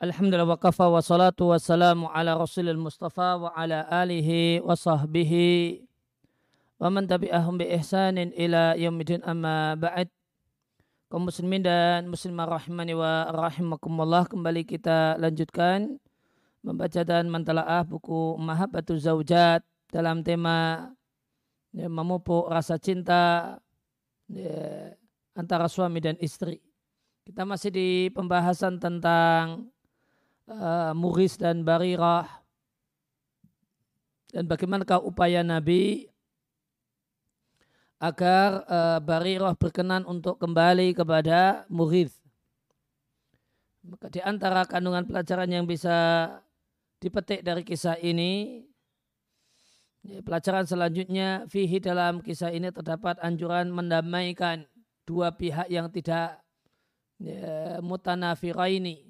Alhamdulillah wa kafa wa salatu wa salamu ala rasulil mustafa wa ala alihi wa sahbihi wa man tabi'ahum bi ihsanin ila yaumidin amma ba'd kaum muslimin dan muslimah rahimani wa rahimakumullah kembali kita lanjutkan membaca dan mentalaah buku Mahabbatu Zaujat dalam tema ya, memupuk rasa cinta ya, antara suami dan istri. Kita masih di pembahasan tentang uh, Mughis dan Barirah dan bagaimanakah upaya Nabi agar uh, Barirah berkenan untuk kembali kepada Mughis. Maka di antara kandungan pelajaran yang bisa dipetik dari kisah ini, ya, pelajaran selanjutnya, fihi dalam kisah ini terdapat anjuran mendamaikan dua pihak yang tidak ya, mutanafiraini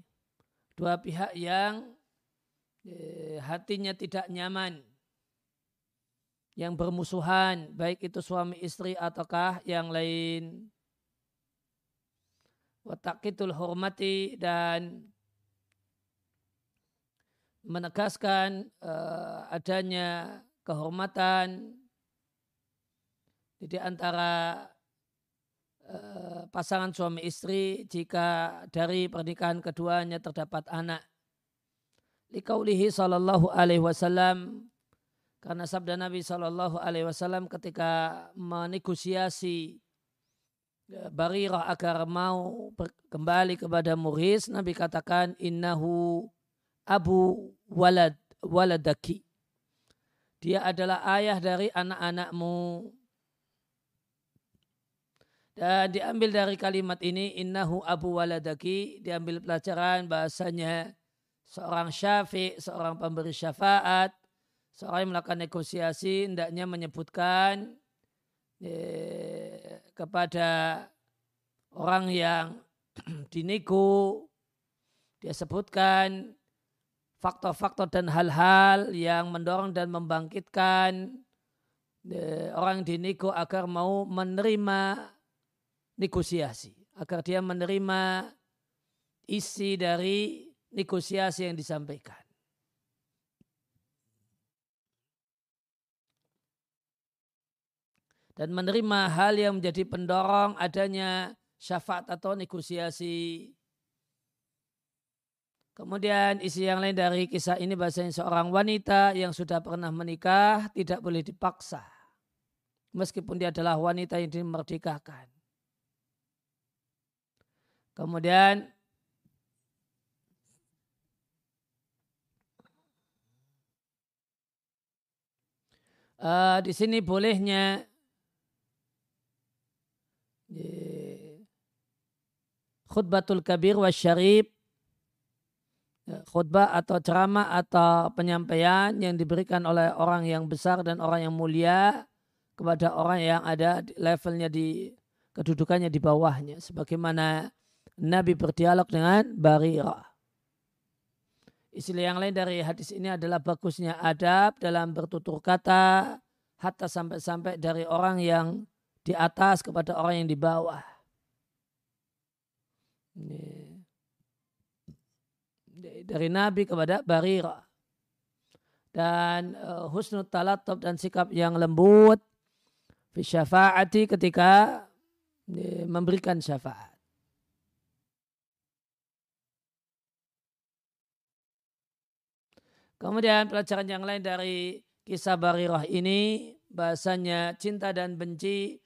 dua pihak yang eh, hatinya tidak nyaman. Yang bermusuhan baik itu suami istri ataukah yang lain. Watakitul hormati dan menegaskan uh, adanya kehormatan. Di antara Eh, pasangan suami istri jika dari pernikahan keduanya terdapat anak. Likaulihi sallallahu alaihi wasallam karena sabda Nabi sallallahu alaihi wasallam ketika menegosiasi eh, Barirah agar mau kembali kepada Muris, Nabi katakan innahu abu walad waladaki. Dia adalah ayah dari anak-anakmu. Dan diambil dari kalimat ini innahu abu waladaki. Diambil pelajaran bahasanya seorang syafi, seorang pemberi syafaat, seorang yang melakukan negosiasi hendaknya menyebutkan eh, kepada orang yang dinego dia sebutkan faktor-faktor dan hal-hal yang mendorong dan membangkitkan eh, orang dinego agar mau menerima negosiasi agar dia menerima isi dari negosiasi yang disampaikan. Dan menerima hal yang menjadi pendorong adanya syafaat atau negosiasi. Kemudian isi yang lain dari kisah ini bahasanya seorang wanita yang sudah pernah menikah tidak boleh dipaksa. Meskipun dia adalah wanita yang dimerdekakan. Kemudian uh, di sini bolehnya khutbatul kabir wa syarib ya, khutbah atau ceramah atau penyampaian yang diberikan oleh orang yang besar dan orang yang mulia kepada orang yang ada levelnya di kedudukannya di bawahnya. Sebagaimana Nabi berdialog dengan Barira. Istilah yang lain dari hadis ini adalah bagusnya adab dalam bertutur kata hatta sampai-sampai dari orang yang di atas kepada orang yang di bawah. Dari Nabi kepada Barira. Dan uh, husnul talatub dan sikap yang lembut fi ketika memberikan syafaat. Kemudian pelajaran yang lain dari kisah Barirah ini bahasanya cinta dan benci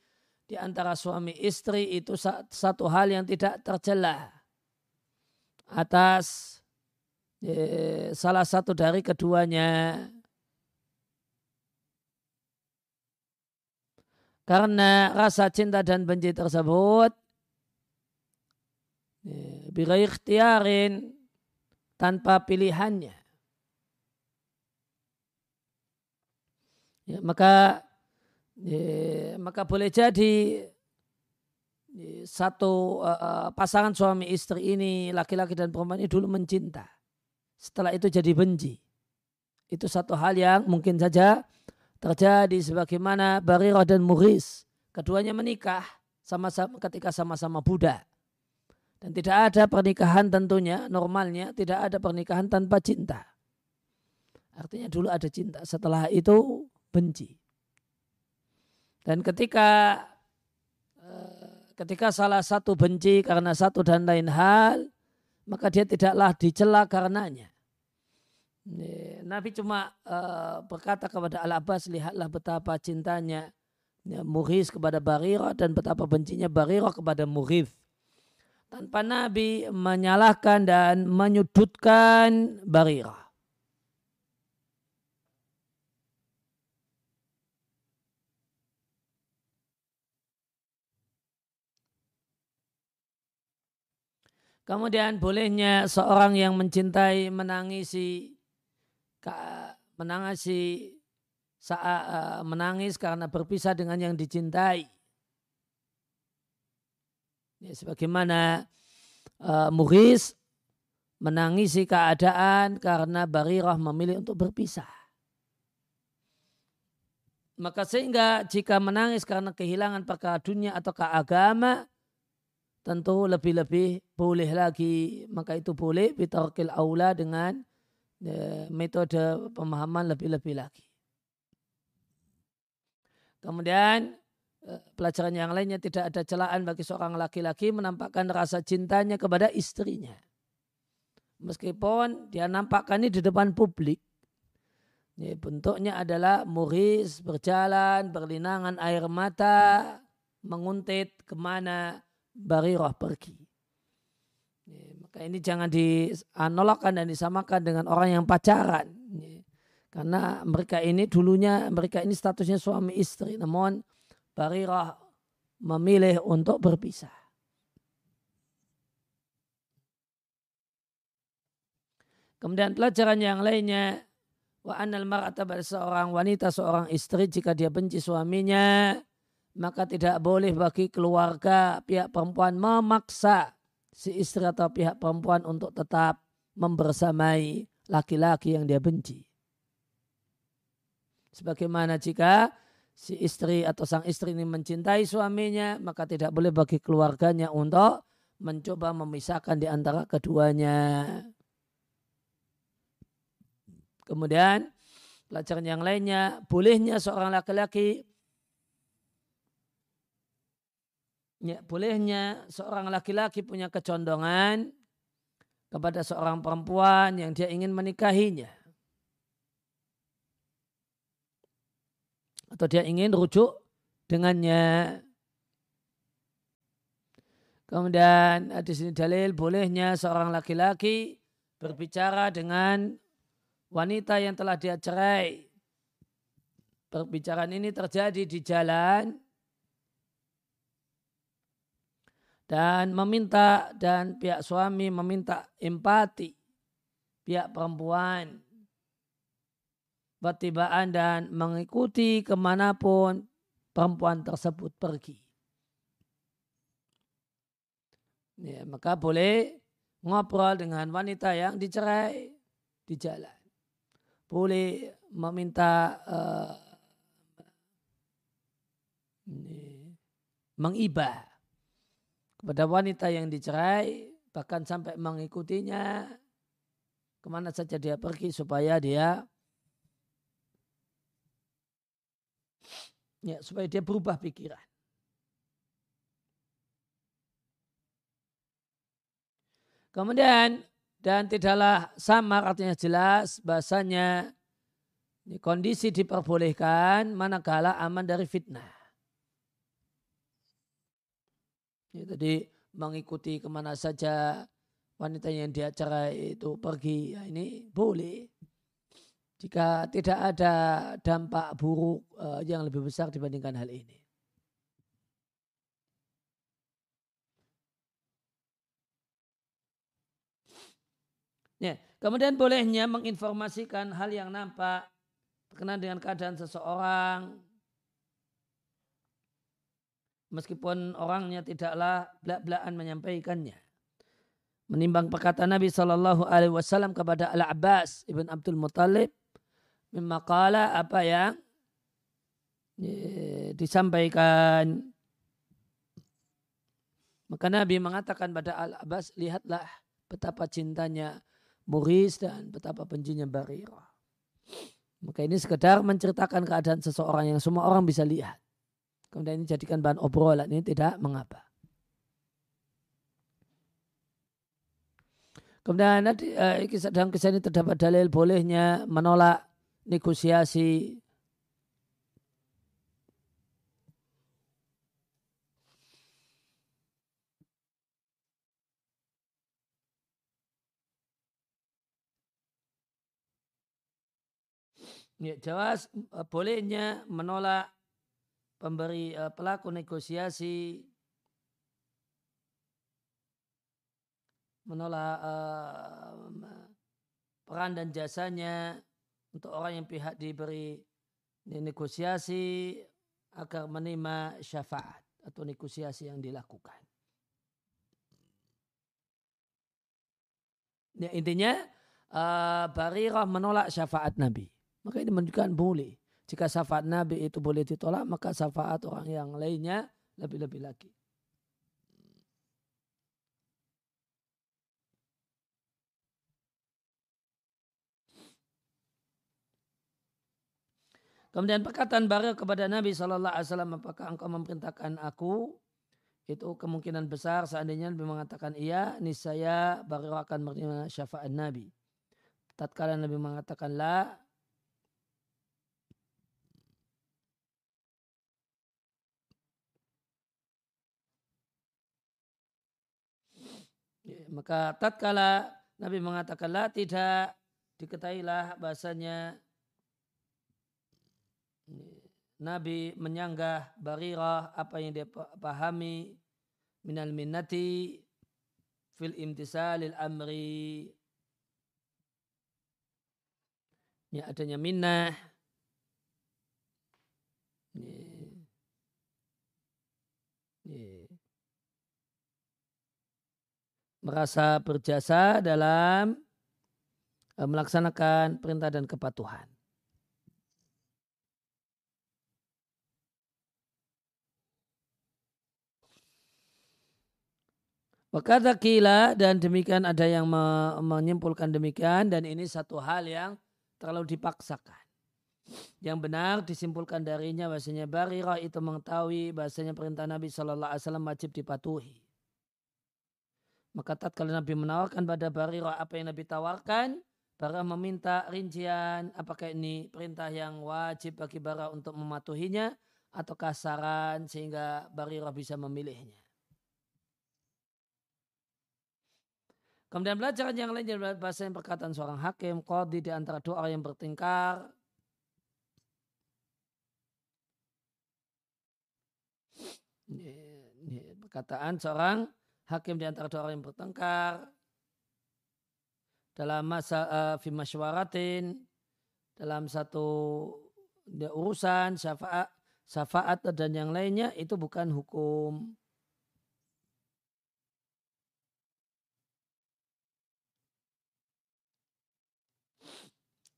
di antara suami istri itu satu hal yang tidak tercela atas eh, salah satu dari keduanya. Karena rasa cinta dan benci tersebut eh, bila ikhtiarin tanpa pilihannya ya, maka ya, maka boleh jadi ya, satu uh, pasangan suami istri ini laki-laki dan perempuan ini dulu mencinta. Setelah itu jadi benci. Itu satu hal yang mungkin saja terjadi sebagaimana Barirah dan Muris keduanya menikah sama-sama ketika sama-sama Buddha Dan tidak ada pernikahan tentunya, normalnya tidak ada pernikahan tanpa cinta. Artinya dulu ada cinta, setelah itu benci. Dan ketika eh, ketika salah satu benci karena satu dan lain hal, maka dia tidaklah dicela karenanya. Nabi cuma uh, berkata kepada Al-Abbas, lihatlah betapa cintanya ya, kepada Barirah dan betapa bencinya Barirah kepada Mughith. Tanpa Nabi menyalahkan dan menyudutkan Barirah. Kemudian bolehnya seorang yang mencintai menangisi menangisi saat eh, menangis karena berpisah dengan yang dicintai. Ya, sebagaimana uh, Mughis menangisi keadaan karena Barirah memilih untuk berpisah. Maka sehingga jika menangis karena kehilangan perkara dunia atau keagama, tentu lebih-lebih boleh lagi. Maka itu boleh bitarkil aula dengan ya, metode pemahaman lebih-lebih lagi. Kemudian eh, pelajaran yang lainnya tidak ada celaan bagi seorang laki-laki menampakkan rasa cintanya kepada istrinya. Meskipun dia nampakkan ini di depan publik. Ini bentuknya adalah muris, berjalan, berlinangan air mata, menguntit ke mana Barirah pergi. maka ini jangan dianalogkan dan disamakan dengan orang yang pacaran. karena mereka ini dulunya, mereka ini statusnya suami istri. Namun Barirah memilih untuk berpisah. Kemudian pelajaran yang lainnya wa anal mar'ata seorang wanita seorang istri jika dia benci suaminya maka tidak boleh bagi keluarga pihak perempuan memaksa si istri atau pihak perempuan untuk tetap membersamai laki-laki yang dia benci. Sebagaimana jika si istri atau sang istri ini mencintai suaminya, maka tidak boleh bagi keluarganya untuk mencoba memisahkan di antara keduanya. Kemudian pelajaran yang lainnya, bolehnya seorang laki-laki ya, bolehnya seorang laki-laki punya kecondongan kepada seorang perempuan yang dia ingin menikahinya. Atau dia ingin rujuk dengannya. Kemudian di sini dalil bolehnya seorang laki-laki berbicara dengan wanita yang telah dia cerai. Perbicaraan ini terjadi di jalan dan meminta dan pihak suami meminta empati pihak perempuan bertibaan dan mengikuti ke mana pun perempuan tersebut pergi. Ya, maka boleh ngobrol dengan wanita yang dicerai di jalan. Boleh meminta uh, mengibah kepada wanita yang dicerai bahkan sampai mengikutinya ke mana saja dia pergi supaya dia ya supaya dia berubah pikiran. Kemudian dan tidaklah sama artinya jelas bahasanya kondisi diperbolehkan manakala aman dari fitnah. Ya, tadi mengikuti ke mana saja wanita yang dia cerai itu pergi, ya ini boleh. Jika tidak ada dampak buruk uh, yang lebih besar dibandingkan hal ini. Ya, kemudian bolehnya menginformasikan hal yang nampak berkenaan dengan keadaan seseorang meskipun orangnya tidaklah belak-belakan menyampaikannya. Menimbang perkataan Nabi Shallallahu Alaihi Wasallam kepada Al Abbas ibn Abdul Muttalib, mimakala apa yang disampaikan Maka Nabi mengatakan pada Al-Abbas, lihatlah betapa cintanya Muris dan betapa bencinya Barirah. Maka ini sekedar menceritakan keadaan seseorang yang semua orang bisa lihat. Kemudian ini jadikan bahan obrolan ini tidak mengapa. Kemudian eh, dalam kisah ini terdapat dalil bolehnya menolak negosiasi Ya, jelas eh, bolehnya menolak pemberi uh, pelaku negosiasi menolak uh, peran dan jasanya untuk orang yang pihak diberi negosiasi agar menerima syafaat atau negosiasi yang dilakukan. Ya, intinya uh, Barirah menolak syafaat Nabi. Maka ini menunjukkan boleh. Jika syafaat Nabi itu boleh ditolak, maka syafaat orang yang lainnya lebih-lebih lagi. Kemudian perkataan Baril kepada Nabi Shallallahu Alaihi Wasallam, apakah engkau memerintahkan aku? Itu kemungkinan besar seandainya Nabi mengatakan iya, niscaya Baril akan menerima syafaat Nabi. Tatkala Nabi mengatakan la, Maka tatkala Nabi mengatakanlah tidak diketahuilah bahasanya Nabi menyanggah barirah apa yang dia pahami minal minnati fil imtisalil amri. Ya adanya minnah merasa berjasa dalam eh, melaksanakan perintah dan kepatuhan. Wakata kila dan demikian ada yang menyimpulkan demikian dan ini satu hal yang terlalu dipaksakan. Yang benar disimpulkan darinya bahasanya Barirah itu mengetahui bahasanya perintah Nabi Shallallahu Alaihi Wasallam wajib dipatuhi. Maka tatkala Nabi menawarkan pada Barirah apa yang Nabi tawarkan, Bara meminta rincian apakah ini perintah yang wajib bagi Bara untuk mematuhinya atau kasaran sehingga Barirah bisa memilihnya. Kemudian pelajaran yang lain adalah bahasa yang perkataan seorang hakim, qadi di antara dua orang yang bertingkar. Perkataan seorang hakim di antara dua orang yang bertengkar dalam masa uh, fi dalam satu urusan syafaat syafaat dan yang lainnya itu bukan hukum.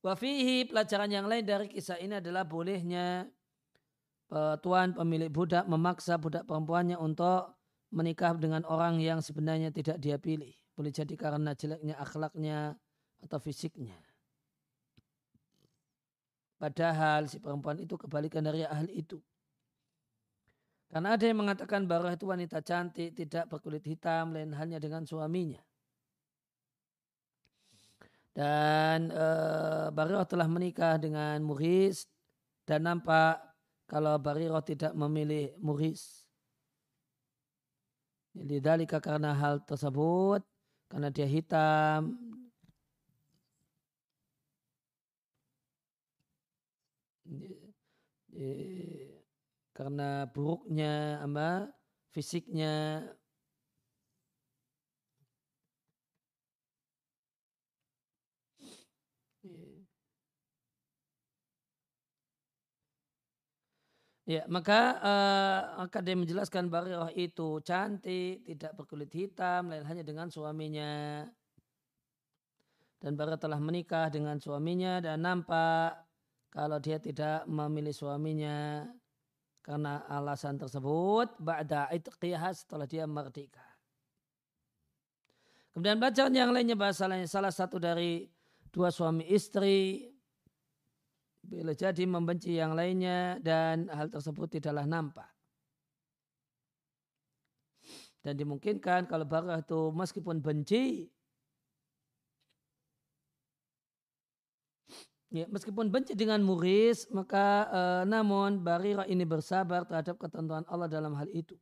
Wafihi pelajaran yang lain dari kisah ini adalah bolehnya uh, tuan pemilik budak memaksa budak perempuannya untuk menikah dengan orang yang sebenarnya tidak dia pilih. Boleh jadi karena jeleknya akhlaknya atau fisiknya. Padahal si perempuan itu kebalikan dari ahli itu. Karena ada yang mengatakan bahwa itu wanita cantik, tidak berkulit hitam, lain halnya dengan suaminya. Dan e, Barirah telah menikah dengan Muris dan nampak kalau Barirah tidak memilih Muris. Lidalika karena hal tersebut, karena dia hitam, karena buruknya ama fisiknya Ya, maka uh, akan dia menjelaskan Barirah itu cantik, tidak berkulit hitam, lain hanya dengan suaminya. Dan Barirah telah menikah dengan suaminya dan nampak kalau dia tidak memilih suaminya karena alasan tersebut ba'da itqiyah setelah dia merdeka. Kemudian bacaan yang lainnya bahasa lainnya salah satu dari dua suami istri bila jadi membenci yang lainnya dan hal tersebut tidaklah nampak. Dan dimungkinkan kalau barah itu meskipun benci, ya, meskipun benci dengan muris, maka e, namun Barira ini bersabar terhadap ketentuan Allah dalam hal itu.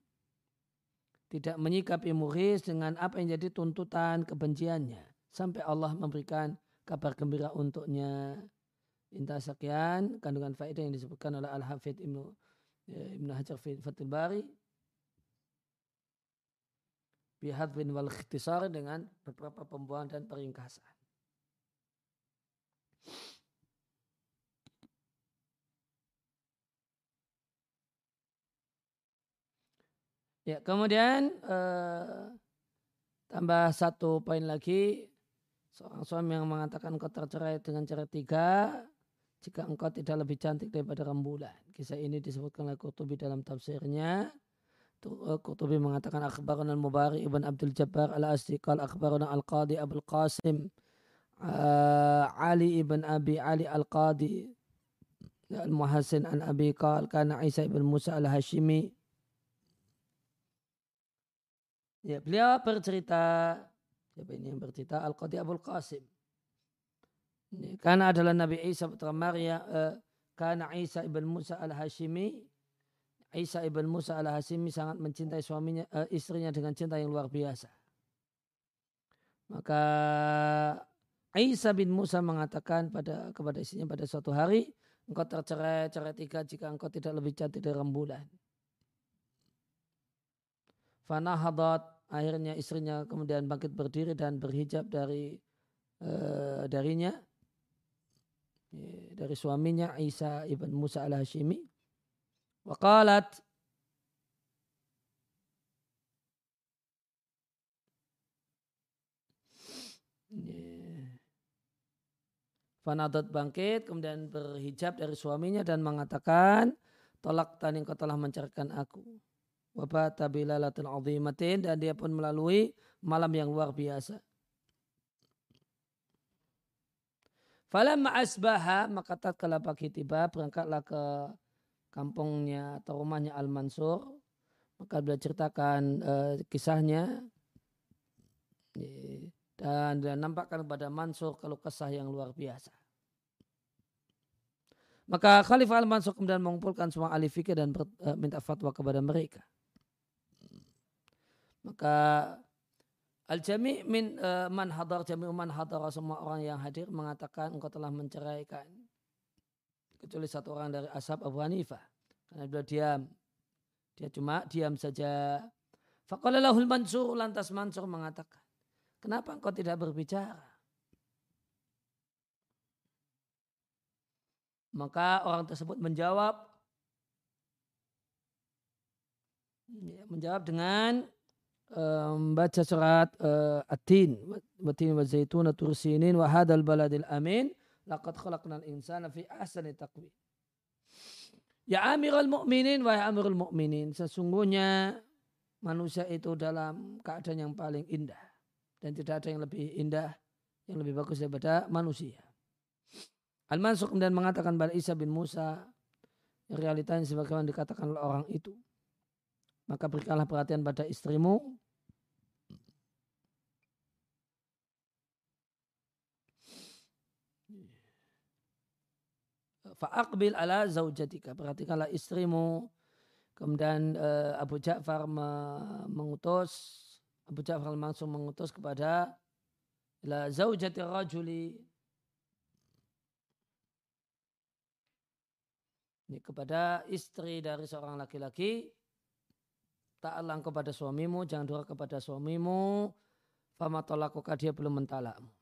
Tidak menyikapi muris dengan apa yang jadi tuntutan kebenciannya. Sampai Allah memberikan kabar gembira untuknya. Inta sekian kandungan faedah yang disebutkan oleh Al-Hafidh Ibnu, ya, Ibnu Hajar Fathul Bari. Bihadwin wal ikhtisar dengan beberapa pembuangan dan peringkasan. Ya, kemudian eh, tambah satu poin lagi. Seorang suami yang mengatakan engkau tercerai dengan cara tiga jika engkau tidak lebih cantik daripada rembulan. Kisah ini disebutkan oleh Qurtubi dalam tafsirnya. Eh, Qurtubi mengatakan akhbarana al-Mubarak ibn Abdul Jabbar al-Asdi qal akhbarana al-Qadi Abdul Qasim uh, Ali ibn Abi Ali al-Qadi al-Muhassin an Abi qal kana Isa ibn Musa al-Hashimi Ya, beliau bercerita siapa ini yang bercerita Al-Qadi Abdul Qasim. Karena adalah Nabi Isa putra Maria uh, karena Isa ibn Musa al-Hashimi Isa ibn Musa al Hasimi sangat mencintai suaminya, uh, istrinya dengan cinta yang luar biasa. Maka Isa bin Musa mengatakan pada kepada istrinya pada suatu hari, engkau tercerai cerai tiga jika engkau tidak lebih cantik dari rembulan. Fanahadat akhirnya istrinya kemudian bangkit berdiri dan berhijab dari uh, darinya dari suaminya Isa ibn Musa al Hashimi Waqalat Fanadat bangkit kemudian berhijab dari suaminya dan mengatakan tolak tani kau telah menceraikan aku. Wabata bilalatin azimatin dan dia pun melalui malam yang luar biasa. Falamma asbaha maka tatkala pagi tiba berangkatlah ke kampungnya atau rumahnya Al-Mansur. Maka beliau ceritakan uh, kisahnya. Dan dia nampakkan kepada Mansur kalau kesah yang luar biasa. Maka Khalifah Al-Mansur kemudian mengumpulkan semua ahli fikih dan ber, uh, minta fatwa kepada mereka. Maka Al-Jami min uh, man hadar jami man hadar semua orang yang hadir mengatakan engkau telah menceraikan. Kecuali satu orang dari ashab Abu Hanifah. Karena beliau diam. Dia cuma diam saja. Faqalalahul mansur lantas mansur mengatakan kenapa engkau tidak berbicara? Maka orang tersebut menjawab ya, menjawab dengan membaca um, surat uh, At-Tin wa tin wa zaitun tursinin wa hadal baladil amin Laqad khalaqnal insana fi ahsani taqwim. Ya amirul mu'minin wahai amirul mu'minin. Sesungguhnya manusia itu dalam keadaan yang paling indah. Dan tidak ada yang lebih indah, yang lebih bagus daripada manusia. Al-Mansur kemudian mengatakan pada Isa bin Musa, realitanya sebagaimana dikatakan oleh orang itu. Maka berikanlah perhatian pada istrimu, fa'aqbil ala zaujatika. Perhatikanlah istrimu. Kemudian uh, Abu Ja'far mengutus, Abu Ja'far langsung mengutus kepada ila zaujati rajuli. Ini kepada istri dari seorang laki-laki. Ta'alang kepada suamimu, jangan durhaka kepada suamimu. Fama tolakuka dia belum mentalakmu.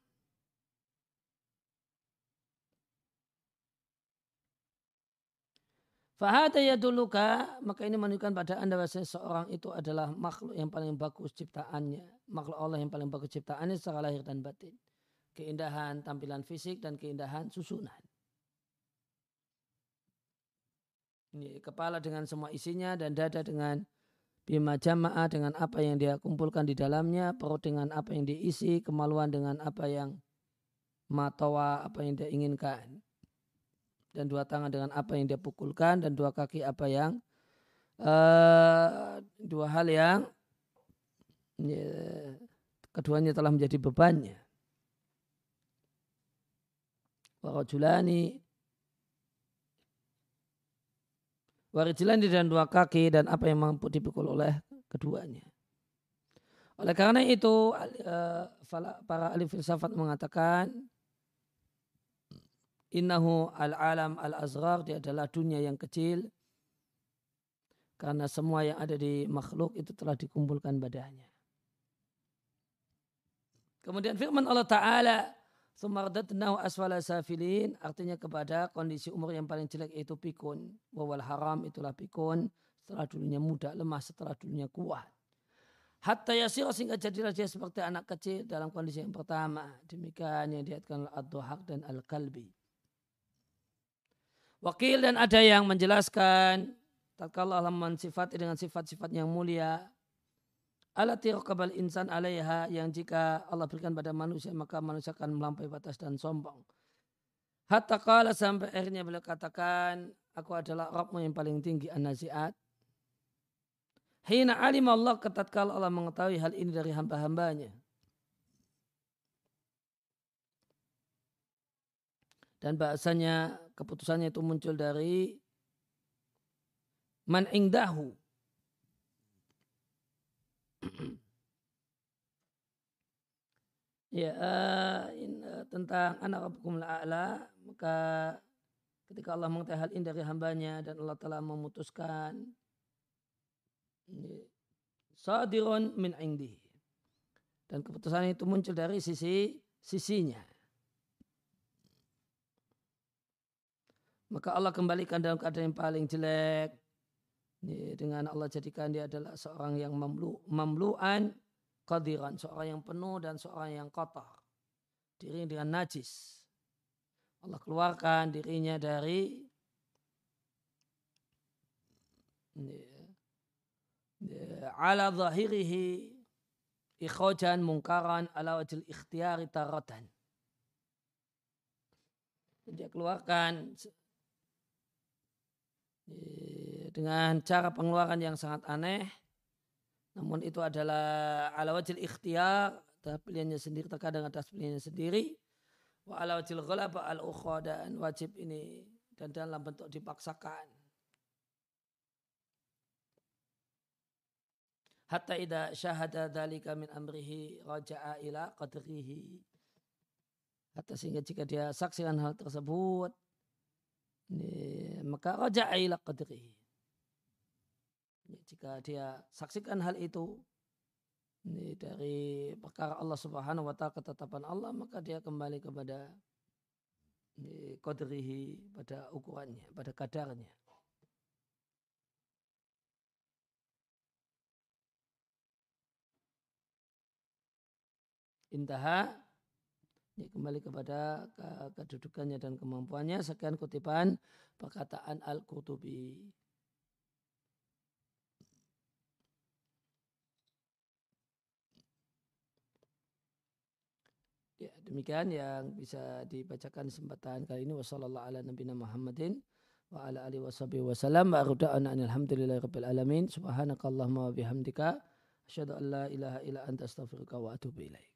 Fahada yaduluka, maka ini menunjukkan pada anda bahwa seorang itu adalah makhluk yang paling bagus ciptaannya. Makhluk Allah yang paling bagus ciptaannya secara lahir dan batin. Keindahan tampilan fisik dan keindahan susunan. kepala dengan semua isinya dan dada dengan bima jamaah dengan apa yang dia kumpulkan di dalamnya, perut dengan apa yang diisi, kemaluan dengan apa yang matawa, apa yang dia inginkan. Dan dua tangan dengan apa yang dia pukulkan dan dua kaki apa yang uh, dua hal yang ya, keduanya telah menjadi bebannya. Warajulani warijlani dan dua kaki dan apa yang mampu dipikul oleh keduanya. Oleh karena itu eh, para ahli filsafat mengatakan innahu al-alam al-azghar dia adalah dunia yang kecil karena semua yang ada di makhluk itu telah dikumpulkan padanya. Kemudian firman Allah Ta'ala Sumardatnahu aswala safilin artinya kepada kondisi umur yang paling jelek yaitu pikun. Wawal haram itulah pikun. Setelah dulunya muda, lemah setelah dulunya kuat. Hatta yasir sehingga jadilah dia seperti anak kecil dalam kondisi yang pertama. Demikian yang dihatkan ad-duhak dan al-kalbi. Wakil dan ada yang menjelaskan tatkala Allah mensifati dengan sifat-sifat yang mulia Alati raqabal insan alaiha yang jika Allah berikan pada manusia maka manusia akan melampaui batas dan sombong. Hatta kala sampai akhirnya beliau katakan aku adalah Rabbmu yang paling tinggi an-nazi'at. Hina alim Allah ketatkala Allah mengetahui hal ini dari hamba-hambanya. Dan bahasanya keputusannya itu muncul dari man ingdahu ya uh, in, uh, tentang anak rabbukum la'ala maka ketika Allah mengetahui hal ini dari hambanya dan Allah telah memutuskan sadirun min indi. Dan keputusan itu muncul dari sisi sisinya. Maka Allah kembalikan dalam keadaan yang paling jelek. Dengan Allah jadikan dia adalah seorang yang mamlu, mamluan kadiran, seorang yang penuh dan seorang yang kotor. Diri dengan najis. Allah keluarkan dirinya dari ala zahirihi ikhojan mungkaran ala wajil ikhtiyari taratan. Dia keluarkan dengan cara pengeluaran yang sangat aneh. Namun itu adalah ala wajil ikhtiar, pilihannya sendiri, terkadang atas pilihannya sendiri. Wa ala wajil ghalaba al dan wajib ini dan dalam bentuk dipaksakan. Hatta ida syahada dalika min amrihi raja'a ila qadrihi. Hatta sehingga jika dia saksikan hal tersebut, maka raja'a ila qadrihi jika dia saksikan hal itu ini dari perkara Allah Subhanahu wa taala ketetapan Allah maka dia kembali kepada kodrihi pada ukurannya, pada kadarnya. Intaha ini kembali kepada kedudukannya dan kemampuannya. Sekian kutipan perkataan Al-Qurtubi. Ya, demikian yang bisa dibacakan kesempatan kali ini. Wasallallahu ala nabiyina Muhammadin wa ala alihi washabihi wasallam wa arda'ana alhamdulillahi rabbil alamin. Subhanakallahumma wa bihamdika. Asyhadu an la ilaha illa anta astaghfiruka wa atubu ilaik